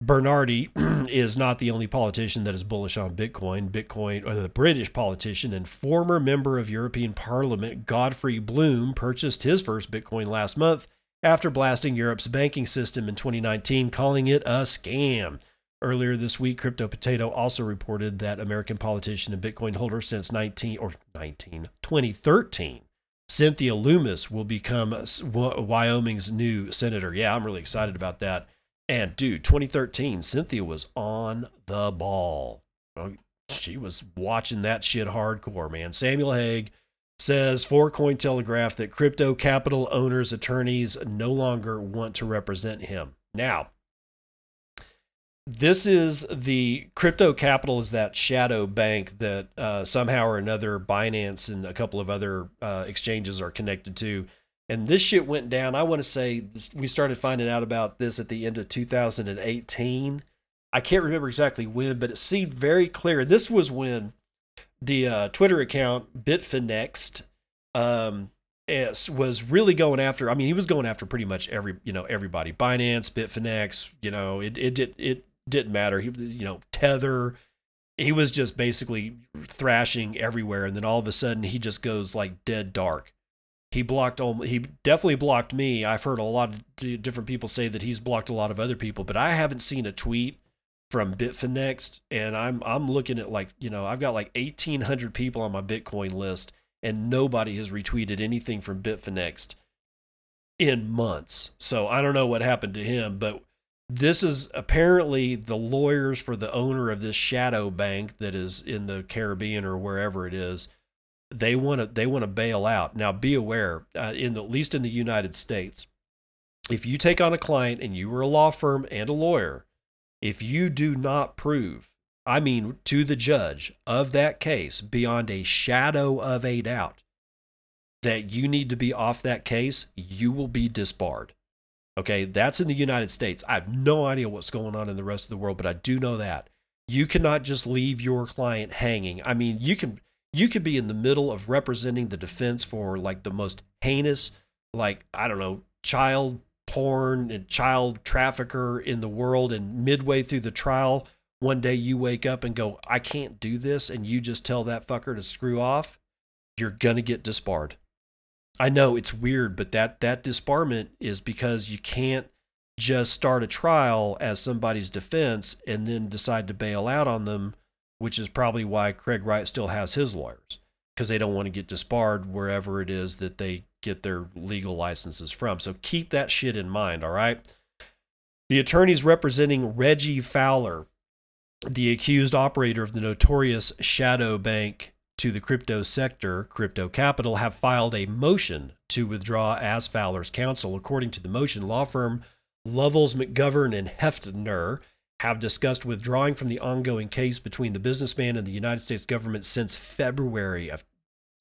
Bernardi is not the only politician that is bullish on Bitcoin. Bitcoin, or the British politician and former member of European Parliament Godfrey Bloom, purchased his first Bitcoin last month after blasting Europe's banking system in 2019, calling it a scam. Earlier this week, Crypto Potato also reported that American politician and Bitcoin holder since 19 or 19 2013, Cynthia Lummis will become Wyoming's new senator. Yeah, I'm really excited about that. And dude, 2013, Cynthia was on the ball. Oh, she was watching that shit hardcore, man. Samuel Haig says for Cointelegraph that crypto capital owners' attorneys no longer want to represent him. Now, this is the crypto capital is that shadow bank that uh, somehow or another Binance and a couple of other uh, exchanges are connected to. And this shit went down. I want to say this, we started finding out about this at the end of 2018. I can't remember exactly when, but it seemed very clear. This was when the uh, Twitter account Bitfinex um, was really going after. I mean, he was going after pretty much every you know everybody. Binance, Bitfinex. You know, it it did it didn't matter. He you know Tether. He was just basically thrashing everywhere, and then all of a sudden he just goes like dead dark. He blocked. He definitely blocked me. I've heard a lot of different people say that he's blocked a lot of other people, but I haven't seen a tweet from Bitfinex, and I'm I'm looking at like you know I've got like 1,800 people on my Bitcoin list, and nobody has retweeted anything from Bitfinex in months. So I don't know what happened to him, but this is apparently the lawyers for the owner of this shadow bank that is in the Caribbean or wherever it is. They want to they want to bail out. Now be aware, uh, in the, at least in the United States, if you take on a client and you are a law firm and a lawyer if you do not prove I mean to the judge of that case beyond a shadow of a doubt that you need to be off that case, you will be disbarred. Okay, that's in the United States. I have no idea what's going on in the rest of the world, but I do know that. You cannot just leave your client hanging. I mean, you can you could be in the middle of representing the defense for like the most heinous like I don't know, child porn and child trafficker in the world and midway through the trial one day you wake up and go, I can't do this, and you just tell that fucker to screw off, you're gonna get disbarred. I know it's weird, but that that disbarment is because you can't just start a trial as somebody's defense and then decide to bail out on them, which is probably why Craig Wright still has his lawyers because they don't want to get disbarred wherever it is that they get their legal licenses from. So keep that shit in mind, all right? The attorneys representing Reggie Fowler the accused operator of the notorious shadow bank to the crypto sector, Crypto Capital, have filed a motion to withdraw as Fowler's counsel. According to the motion, law firm Lovells, McGovern, and Heftner have discussed withdrawing from the ongoing case between the businessman and the United States government since February of,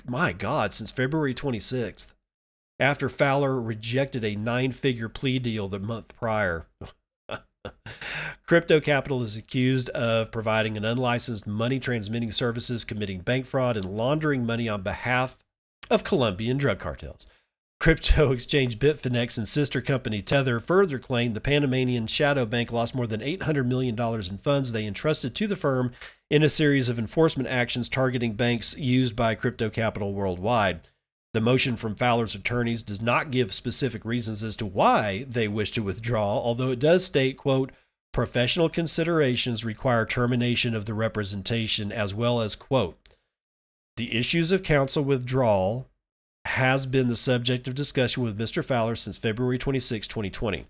my God, since February 26th, after Fowler rejected a nine figure plea deal the month prior. Crypto Capital is accused of providing an unlicensed money transmitting services, committing bank fraud, and laundering money on behalf of Colombian drug cartels. Crypto exchange Bitfinex and sister company Tether further claimed the Panamanian shadow bank lost more than $800 million in funds they entrusted to the firm in a series of enforcement actions targeting banks used by crypto capital worldwide. The motion from Fowler's attorneys does not give specific reasons as to why they wish to withdraw, although it does state, quote, professional considerations require termination of the representation as well as, quote, the issues of counsel withdrawal has been the subject of discussion with Mr. Fowler since February 26, 2020.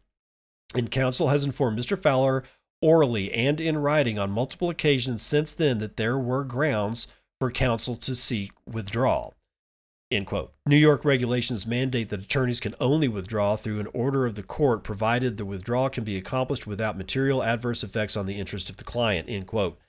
And counsel has informed Mr. Fowler orally and in writing on multiple occasions since then that there were grounds for counsel to seek withdrawal. End quote. New York regulations mandate that attorneys can only withdraw through an order of the court, provided the withdrawal can be accomplished without material adverse effects on the interest of the client. End quote.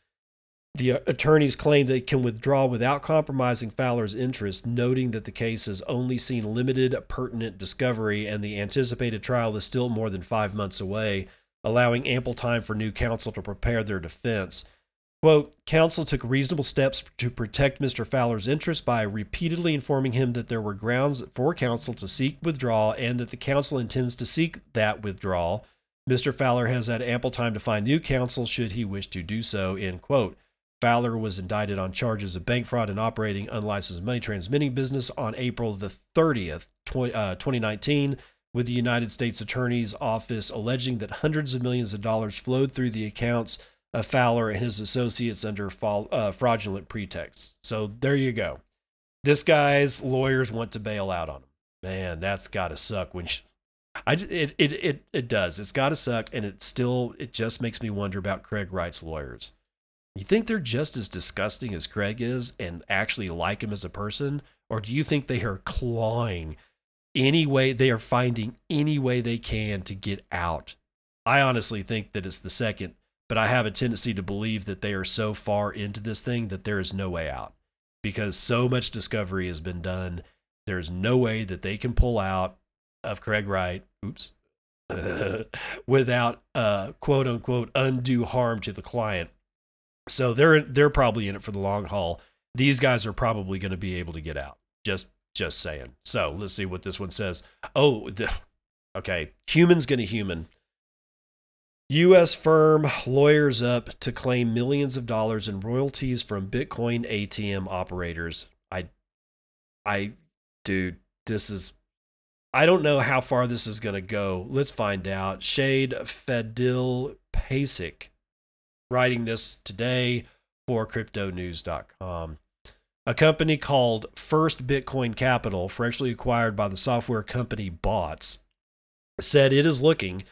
The uh, attorneys claim they can withdraw without compromising Fowler's interest, noting that the case has only seen limited pertinent discovery and the anticipated trial is still more than five months away, allowing ample time for new counsel to prepare their defense. Quote, counsel took reasonable steps to protect Mr. Fowler's interests by repeatedly informing him that there were grounds for counsel to seek withdrawal and that the counsel intends to seek that withdrawal. Mr. Fowler has had ample time to find new counsel should he wish to do so, end quote. Fowler was indicted on charges of bank fraud and operating unlicensed money transmitting business on April the 30th, 2019, with the United States Attorney's Office alleging that hundreds of millions of dollars flowed through the accounts uh, Fowler and his associates under uh, fraudulent pretexts. So there you go. This guy's lawyers want to bail out on him. Man, that's got to suck when you, I it, it it it does. It's got to suck and it still it just makes me wonder about Craig Wright's lawyers. You think they're just as disgusting as Craig is and actually like him as a person or do you think they are clawing any way they are finding any way they can to get out? I honestly think that it's the second but I have a tendency to believe that they are so far into this thing that there is no way out because so much discovery has been done. There's no way that they can pull out of Craig Wright, oops, without uh, quote unquote undue harm to the client. So they're they're probably in it for the long haul. These guys are probably going to be able to get out. Just just saying. So let's see what this one says. Oh, the, okay. Human's going to human. U.S. firm lawyers up to claim millions of dollars in royalties from Bitcoin ATM operators. I, I, dude, this is. I don't know how far this is going to go. Let's find out. Shade Fadil Pasic writing this today for CryptoNews.com. A company called First Bitcoin Capital, freshly acquired by the software company Bots, said it is looking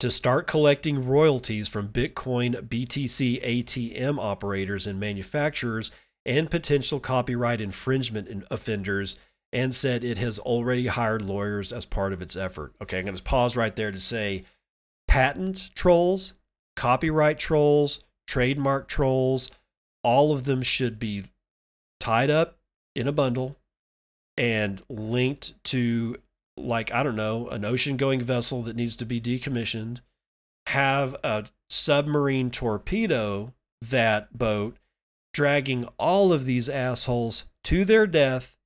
to start collecting royalties from Bitcoin BTC ATM operators and manufacturers and potential copyright infringement offenders and said it has already hired lawyers as part of its effort. Okay, I'm going to pause right there to say patent trolls, copyright trolls, trademark trolls, all of them should be tied up in a bundle and linked to like I don't know, an ocean going vessel that needs to be decommissioned, have a submarine torpedo that boat dragging all of these assholes to their death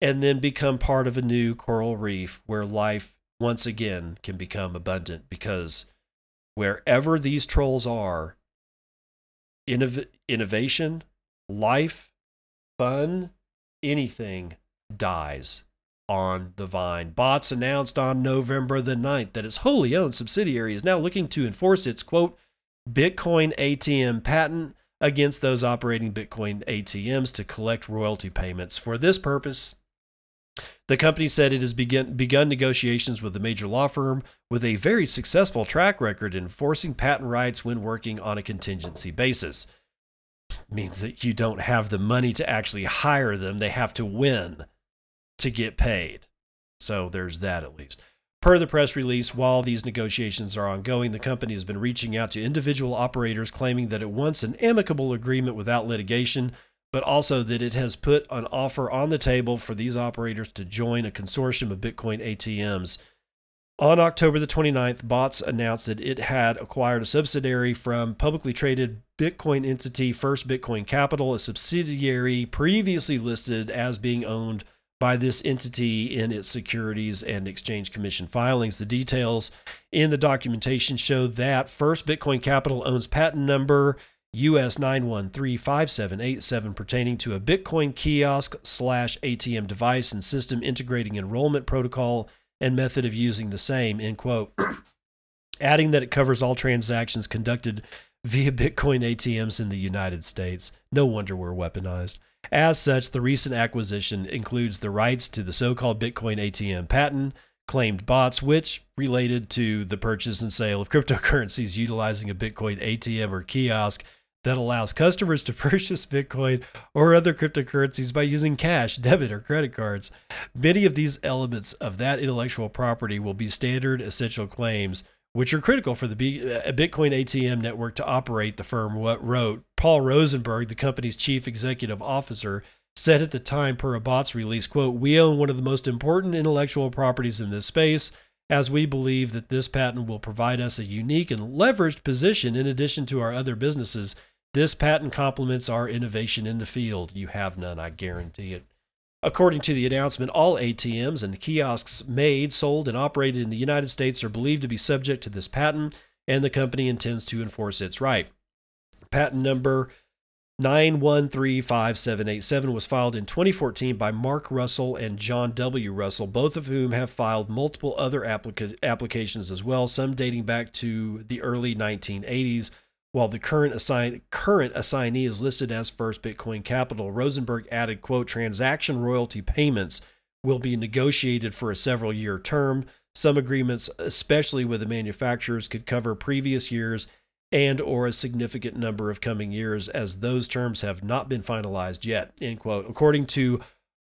and then become part of a new coral reef where life once again can become abundant because wherever these trolls are innov- innovation life fun anything dies on the vine. Bots announced on November the 9th that its wholly owned subsidiary is now looking to enforce its quote Bitcoin ATM patent against those operating Bitcoin ATMs to collect royalty payments. For this purpose, the company said it has begun, begun negotiations with a major law firm with a very successful track record enforcing patent rights when working on a contingency basis. Means that you don't have the money to actually hire them, they have to win to get paid. So there's that at least. Per the press release, while these negotiations are ongoing, the company has been reaching out to individual operators claiming that it wants an amicable agreement without litigation, but also that it has put an offer on the table for these operators to join a consortium of Bitcoin ATMs. On October the 29th, Bots announced that it had acquired a subsidiary from publicly traded Bitcoin entity First Bitcoin Capital, a subsidiary previously listed as being owned by this entity in its Securities and Exchange Commission filings. The details in the documentation show that First Bitcoin Capital owns patent number US 9135787 pertaining to a Bitcoin kiosk slash ATM device and system integrating enrollment protocol and method of using the same, end quote. Adding that it covers all transactions conducted via Bitcoin ATMs in the United States. No wonder we're weaponized. As such, the recent acquisition includes the rights to the so called Bitcoin ATM patent, claimed bots, which related to the purchase and sale of cryptocurrencies utilizing a Bitcoin ATM or kiosk that allows customers to purchase Bitcoin or other cryptocurrencies by using cash, debit, or credit cards. Many of these elements of that intellectual property will be standard essential claims which are critical for the uh, Bitcoin ATM network to operate, the firm wrote. Paul Rosenberg, the company's chief executive officer, said at the time per a bots release, quote, we own one of the most important intellectual properties in this space, as we believe that this patent will provide us a unique and leveraged position in addition to our other businesses. This patent complements our innovation in the field. You have none, I guarantee it. According to the announcement, all ATMs and kiosks made, sold, and operated in the United States are believed to be subject to this patent, and the company intends to enforce its right. Patent number 9135787 was filed in 2014 by Mark Russell and John W. Russell, both of whom have filed multiple other applica- applications as well, some dating back to the early 1980s while the current assign current assignee is listed as First Bitcoin Capital. Rosenberg added, quote, transaction royalty payments will be negotiated for a several year term. Some agreements, especially with the manufacturers, could cover previous years and or a significant number of coming years as those terms have not been finalized yet, end quote. According to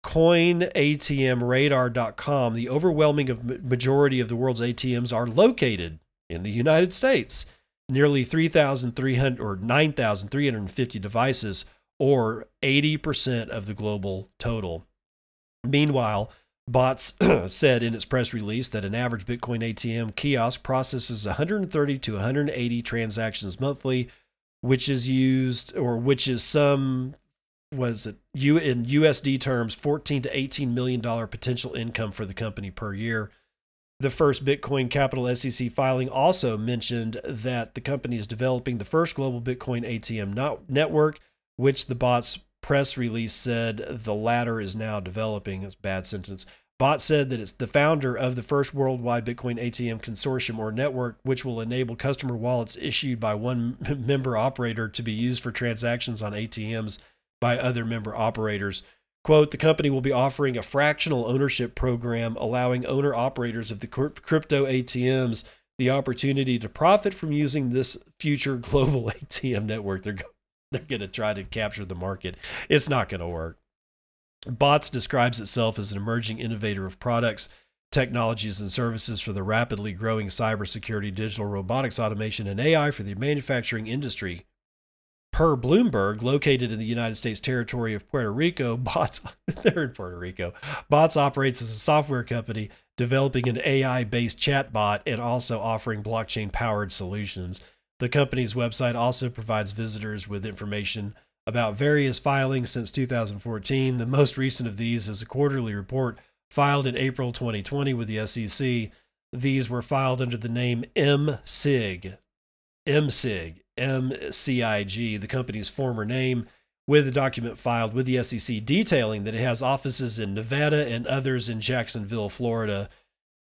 coinatmradar.com, the overwhelming majority of the world's ATMs are located in the United States nearly 3,300 or 9,350 devices, or 80% of the global total. Meanwhile, Bots said in its press release that an average Bitcoin ATM kiosk processes 130 to 180 transactions monthly, which is used or which is some was it you in USD terms 14 to 18 million dollar potential income for the company per year. The first Bitcoin Capital SEC filing also mentioned that the company is developing the first global Bitcoin ATM network, which the bot's press release said the latter is now developing. It's a bad sentence. Bot said that it's the founder of the first worldwide Bitcoin ATM consortium or network, which will enable customer wallets issued by one member operator to be used for transactions on ATMs by other member operators. Quote, the company will be offering a fractional ownership program allowing owner operators of the crypto ATMs the opportunity to profit from using this future global ATM network. They're, they're going to try to capture the market. It's not going to work. Bots describes itself as an emerging innovator of products, technologies, and services for the rapidly growing cybersecurity, digital robotics, automation, and AI for the manufacturing industry. Per Bloomberg, located in the United States territory of Puerto Rico, Bots, they're in Puerto Rico. Bots operates as a software company developing an AI based chatbot and also offering blockchain powered solutions. The company's website also provides visitors with information about various filings since 2014. The most recent of these is a quarterly report filed in April 2020 with the SEC. These were filed under the name MSIG, MSIG, MCIG, the company's former name, with a document filed with the SEC detailing that it has offices in Nevada and others in Jacksonville, Florida.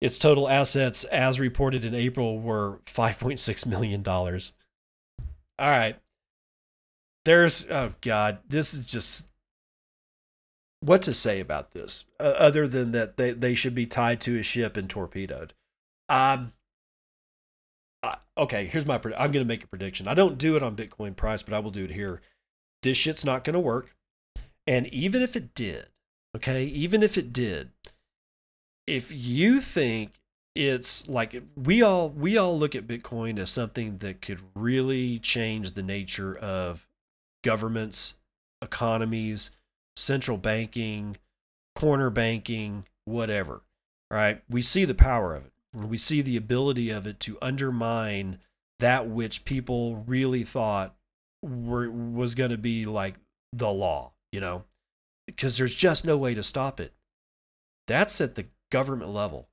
Its total assets, as reported in April, were $5.6 million. All right. There's, oh God, this is just what to say about this uh, other than that they, they should be tied to a ship and torpedoed. Um, okay, here's my. I'm going to make a prediction. I don't do it on Bitcoin price, but I will do it here. This shit's not going to work. And even if it did, okay, even if it did, if you think it's like we all we all look at Bitcoin as something that could really change the nature of governments, economies, central banking, corner banking, whatever. Right? We see the power of it. We see the ability of it to undermine that which people really thought were was going to be like the law, you know, because there's just no way to stop it. That's at the government level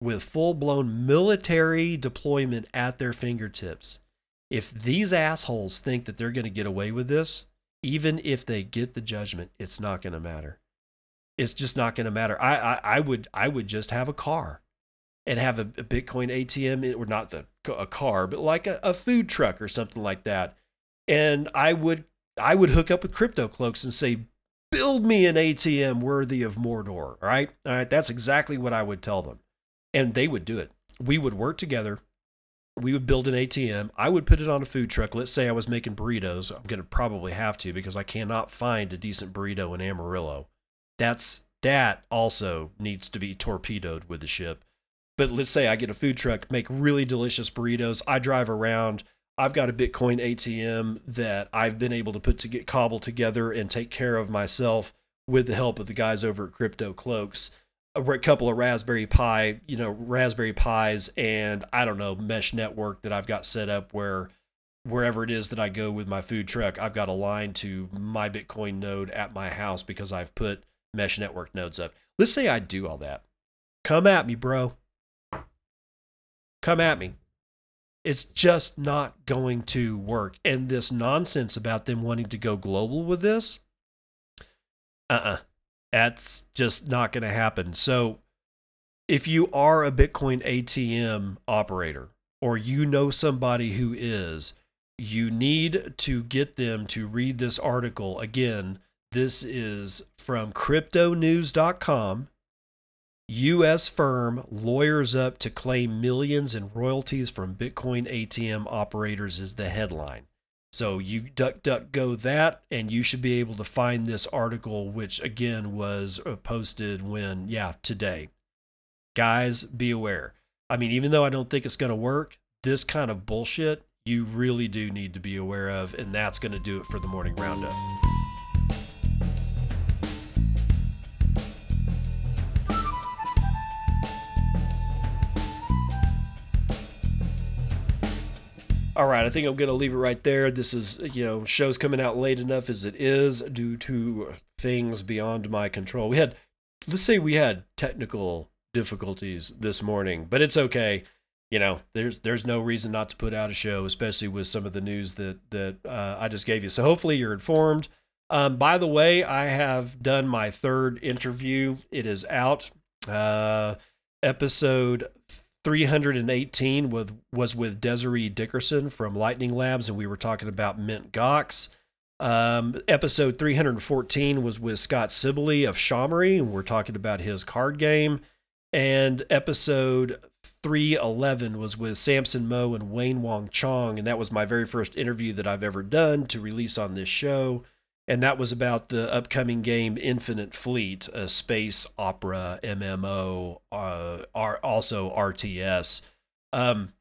with full blown military deployment at their fingertips. If these assholes think that they're going to get away with this, even if they get the judgment, it's not going to matter. It's just not going to matter. I, I, I would I would just have a car and have a, a Bitcoin ATM, or not the a car, but like a, a food truck or something like that. And I would I would hook up with crypto cloaks and say, build me an ATM worthy of Mordor. All right. All right. That's exactly what I would tell them. And they would do it. We would work together we would build an ATM. I would put it on a food truck. Let's say I was making burritos. I'm going to probably have to because I cannot find a decent burrito in Amarillo. That's that also needs to be torpedoed with the ship. But let's say I get a food truck, make really delicious burritos. I drive around. I've got a Bitcoin ATM that I've been able to put to get cobble together and take care of myself with the help of the guys over at Crypto Cloaks a couple of Raspberry Pi, you know, Raspberry Pis, and I don't know, mesh network that I've got set up where wherever it is that I go with my food truck, I've got a line to my Bitcoin node at my house because I've put mesh network nodes up. Let's say I do all that. Come at me, bro. Come at me. It's just not going to work. And this nonsense about them wanting to go global with this, uh uh-uh. uh that's just not going to happen. So, if you are a Bitcoin ATM operator or you know somebody who is, you need to get them to read this article. Again, this is from cryptonews.com. U.S. firm lawyers up to claim millions in royalties from Bitcoin ATM operators is the headline. So you duck duck go that, and you should be able to find this article, which again was uh, posted when, yeah, today. Guys, be aware. I mean, even though I don't think it's going to work, this kind of bullshit you really do need to be aware of, and that's going to do it for the morning roundup. All right, I think I'm going to leave it right there. This is, you know, show's coming out late enough as it is due to things beyond my control. We had, let's say we had technical difficulties this morning, but it's okay. You know, there's there's no reason not to put out a show, especially with some of the news that that uh, I just gave you. So hopefully you're informed. Um, by the way, I have done my third interview. It is out. Uh, episode 318 with, was with Desiree Dickerson from Lightning Labs, and we were talking about Mint Gox. Um, episode 314 was with Scott Sibley of Shamory, and we're talking about his card game. And episode 311 was with Samson Mow and Wayne Wong Chong, and that was my very first interview that I've ever done to release on this show and that was about the upcoming game Infinite Fleet, a space opera MMO, uh, also RTS. Um,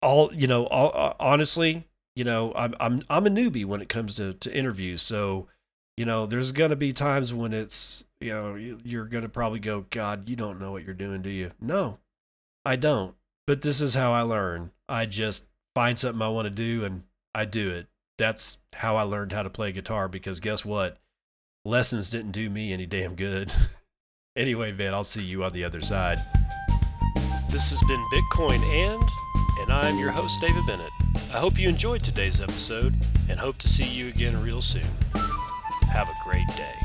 all you know, all, uh, honestly, you know, I'm I'm I'm a newbie when it comes to to interviews, so you know, there's gonna be times when it's you know you're gonna probably go, God, you don't know what you're doing, do you? No, I don't. But this is how I learn. I just find something I want to do and I do it. That's how I learned how to play guitar because guess what? Lessons didn't do me any damn good. anyway, man, I'll see you on the other side. This has been Bitcoin and, and I'm your host, David Bennett. I hope you enjoyed today's episode and hope to see you again real soon. Have a great day.